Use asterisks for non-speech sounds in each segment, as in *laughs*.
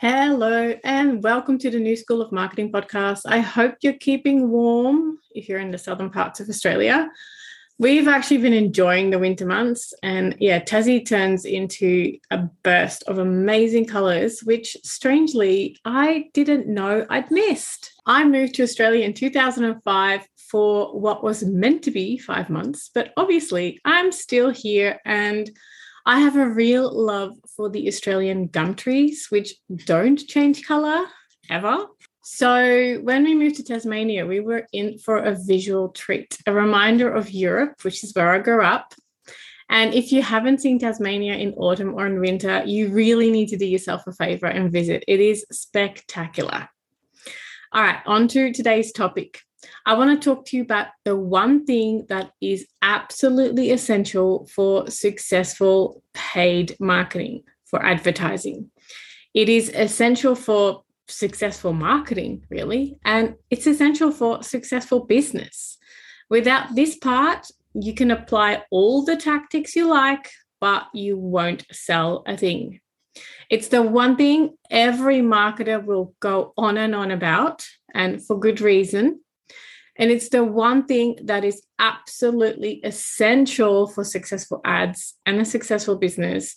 Hello, and welcome to the New School of Marketing podcast. I hope you're keeping warm if you're in the southern parts of Australia. We've actually been enjoying the winter months, and yeah, Tassie turns into a burst of amazing colors, which strangely I didn't know I'd missed. I moved to Australia in 2005 for what was meant to be five months, but obviously I'm still here and I have a real love for the Australian gum trees, which don't change color ever. So when we moved to Tasmania, we were in for a visual treat, a reminder of Europe, which is where I grew up. And if you haven't seen Tasmania in autumn or in winter, you really need to do yourself a favor and visit. It is spectacular. All right, on to today's topic. I want to talk to you about the one thing that is absolutely essential for successful paid marketing, for advertising. It is essential for successful marketing, really, and it's essential for successful business. Without this part, you can apply all the tactics you like, but you won't sell a thing. It's the one thing every marketer will go on and on about, and for good reason. And it's the one thing that is absolutely essential for successful ads and a successful business.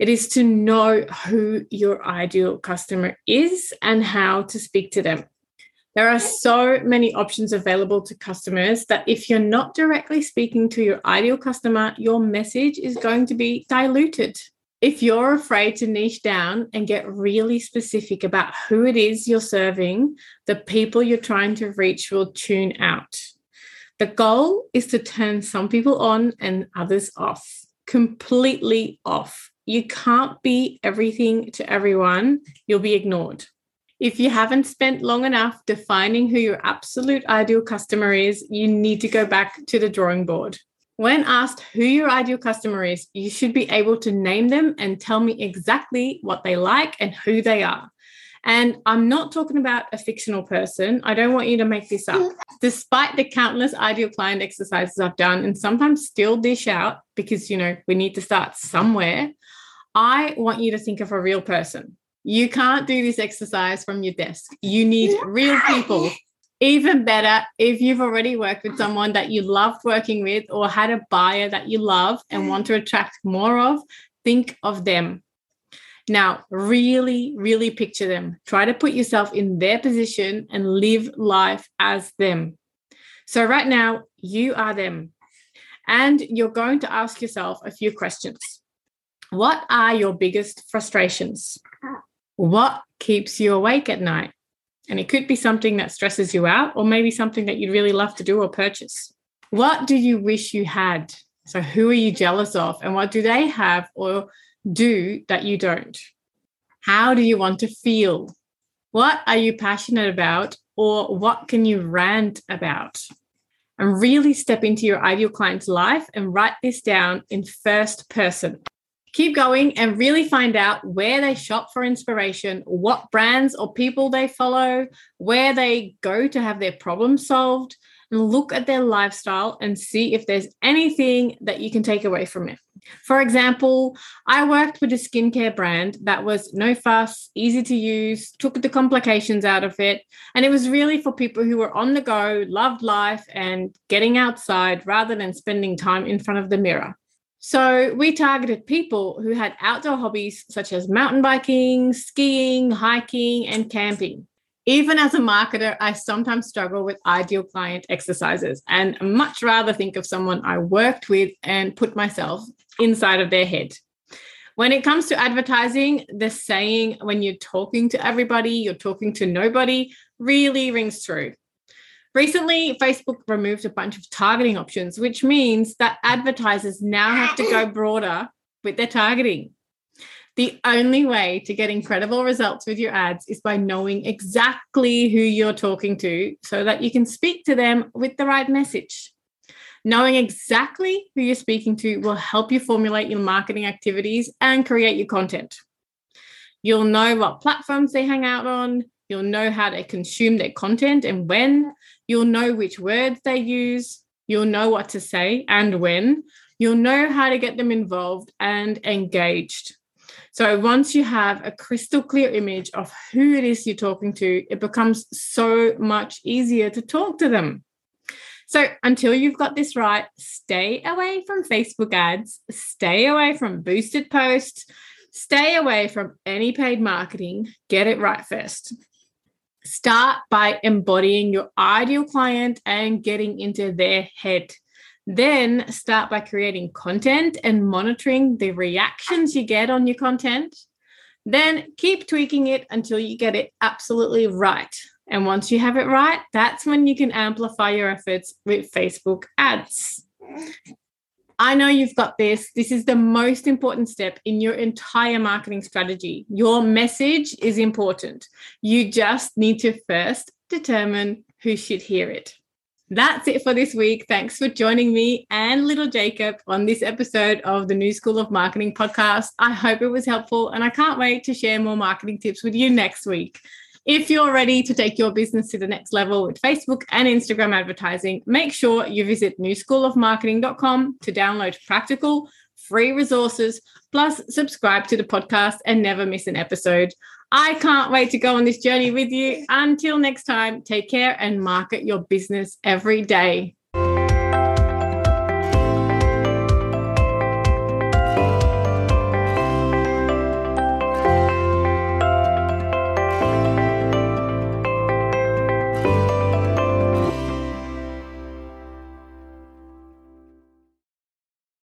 It is to know who your ideal customer is and how to speak to them. There are so many options available to customers that if you're not directly speaking to your ideal customer, your message is going to be diluted if you're afraid to niche down and get really specific about who it is you're serving, the people you're trying to reach will tune out. The goal is to turn some people on and others off, completely off. You can't be everything to everyone, you'll be ignored. If you haven't spent long enough defining who your absolute ideal customer is, you need to go back to the drawing board. When asked who your ideal customer is, you should be able to name them and tell me exactly what they like and who they are. And I'm not talking about a fictional person. I don't want you to make this up. *laughs* Despite the countless ideal client exercises I've done and sometimes still dish out because, you know, we need to start somewhere, I want you to think of a real person. You can't do this exercise from your desk. You need *laughs* real people even better if you've already worked with someone that you loved working with or had a buyer that you love and mm. want to attract more of, think of them. Now, really, really picture them. Try to put yourself in their position and live life as them. So, right now, you are them. And you're going to ask yourself a few questions. What are your biggest frustrations? Ah. What keeps you awake at night? And it could be something that stresses you out, or maybe something that you'd really love to do or purchase. What do you wish you had? So, who are you jealous of? And what do they have or do that you don't? How do you want to feel? What are you passionate about? Or what can you rant about? And really step into your ideal client's life and write this down in first person keep going and really find out where they shop for inspiration, what brands or people they follow, where they go to have their problem solved, and look at their lifestyle and see if there's anything that you can take away from it. For example, I worked with a skincare brand that was no fuss, easy to use, took the complications out of it. And it was really for people who were on the go, loved life, and getting outside rather than spending time in front of the mirror. So we targeted people who had outdoor hobbies such as mountain biking, skiing, hiking, and camping. Even as a marketer, I sometimes struggle with ideal client exercises and much rather think of someone I worked with and put myself inside of their head. When it comes to advertising, the saying when you're talking to everybody, you're talking to nobody really rings true. Recently, Facebook removed a bunch of targeting options, which means that advertisers now have to go *laughs* broader with their targeting. The only way to get incredible results with your ads is by knowing exactly who you're talking to so that you can speak to them with the right message. Knowing exactly who you're speaking to will help you formulate your marketing activities and create your content. You'll know what platforms they hang out on. You'll know how to consume their content and when. You'll know which words they use. You'll know what to say and when. You'll know how to get them involved and engaged. So once you have a crystal clear image of who it is you're talking to, it becomes so much easier to talk to them. So until you've got this right, stay away from Facebook ads, stay away from boosted posts, stay away from any paid marketing. Get it right first. Start by embodying your ideal client and getting into their head. Then start by creating content and monitoring the reactions you get on your content. Then keep tweaking it until you get it absolutely right. And once you have it right, that's when you can amplify your efforts with Facebook ads. I know you've got this. This is the most important step in your entire marketing strategy. Your message is important. You just need to first determine who should hear it. That's it for this week. Thanks for joining me and little Jacob on this episode of the New School of Marketing podcast. I hope it was helpful and I can't wait to share more marketing tips with you next week. If you're ready to take your business to the next level with Facebook and Instagram advertising, make sure you visit newschoolofmarketing.com to download practical, free resources, plus subscribe to the podcast and never miss an episode. I can't wait to go on this journey with you. Until next time, take care and market your business every day.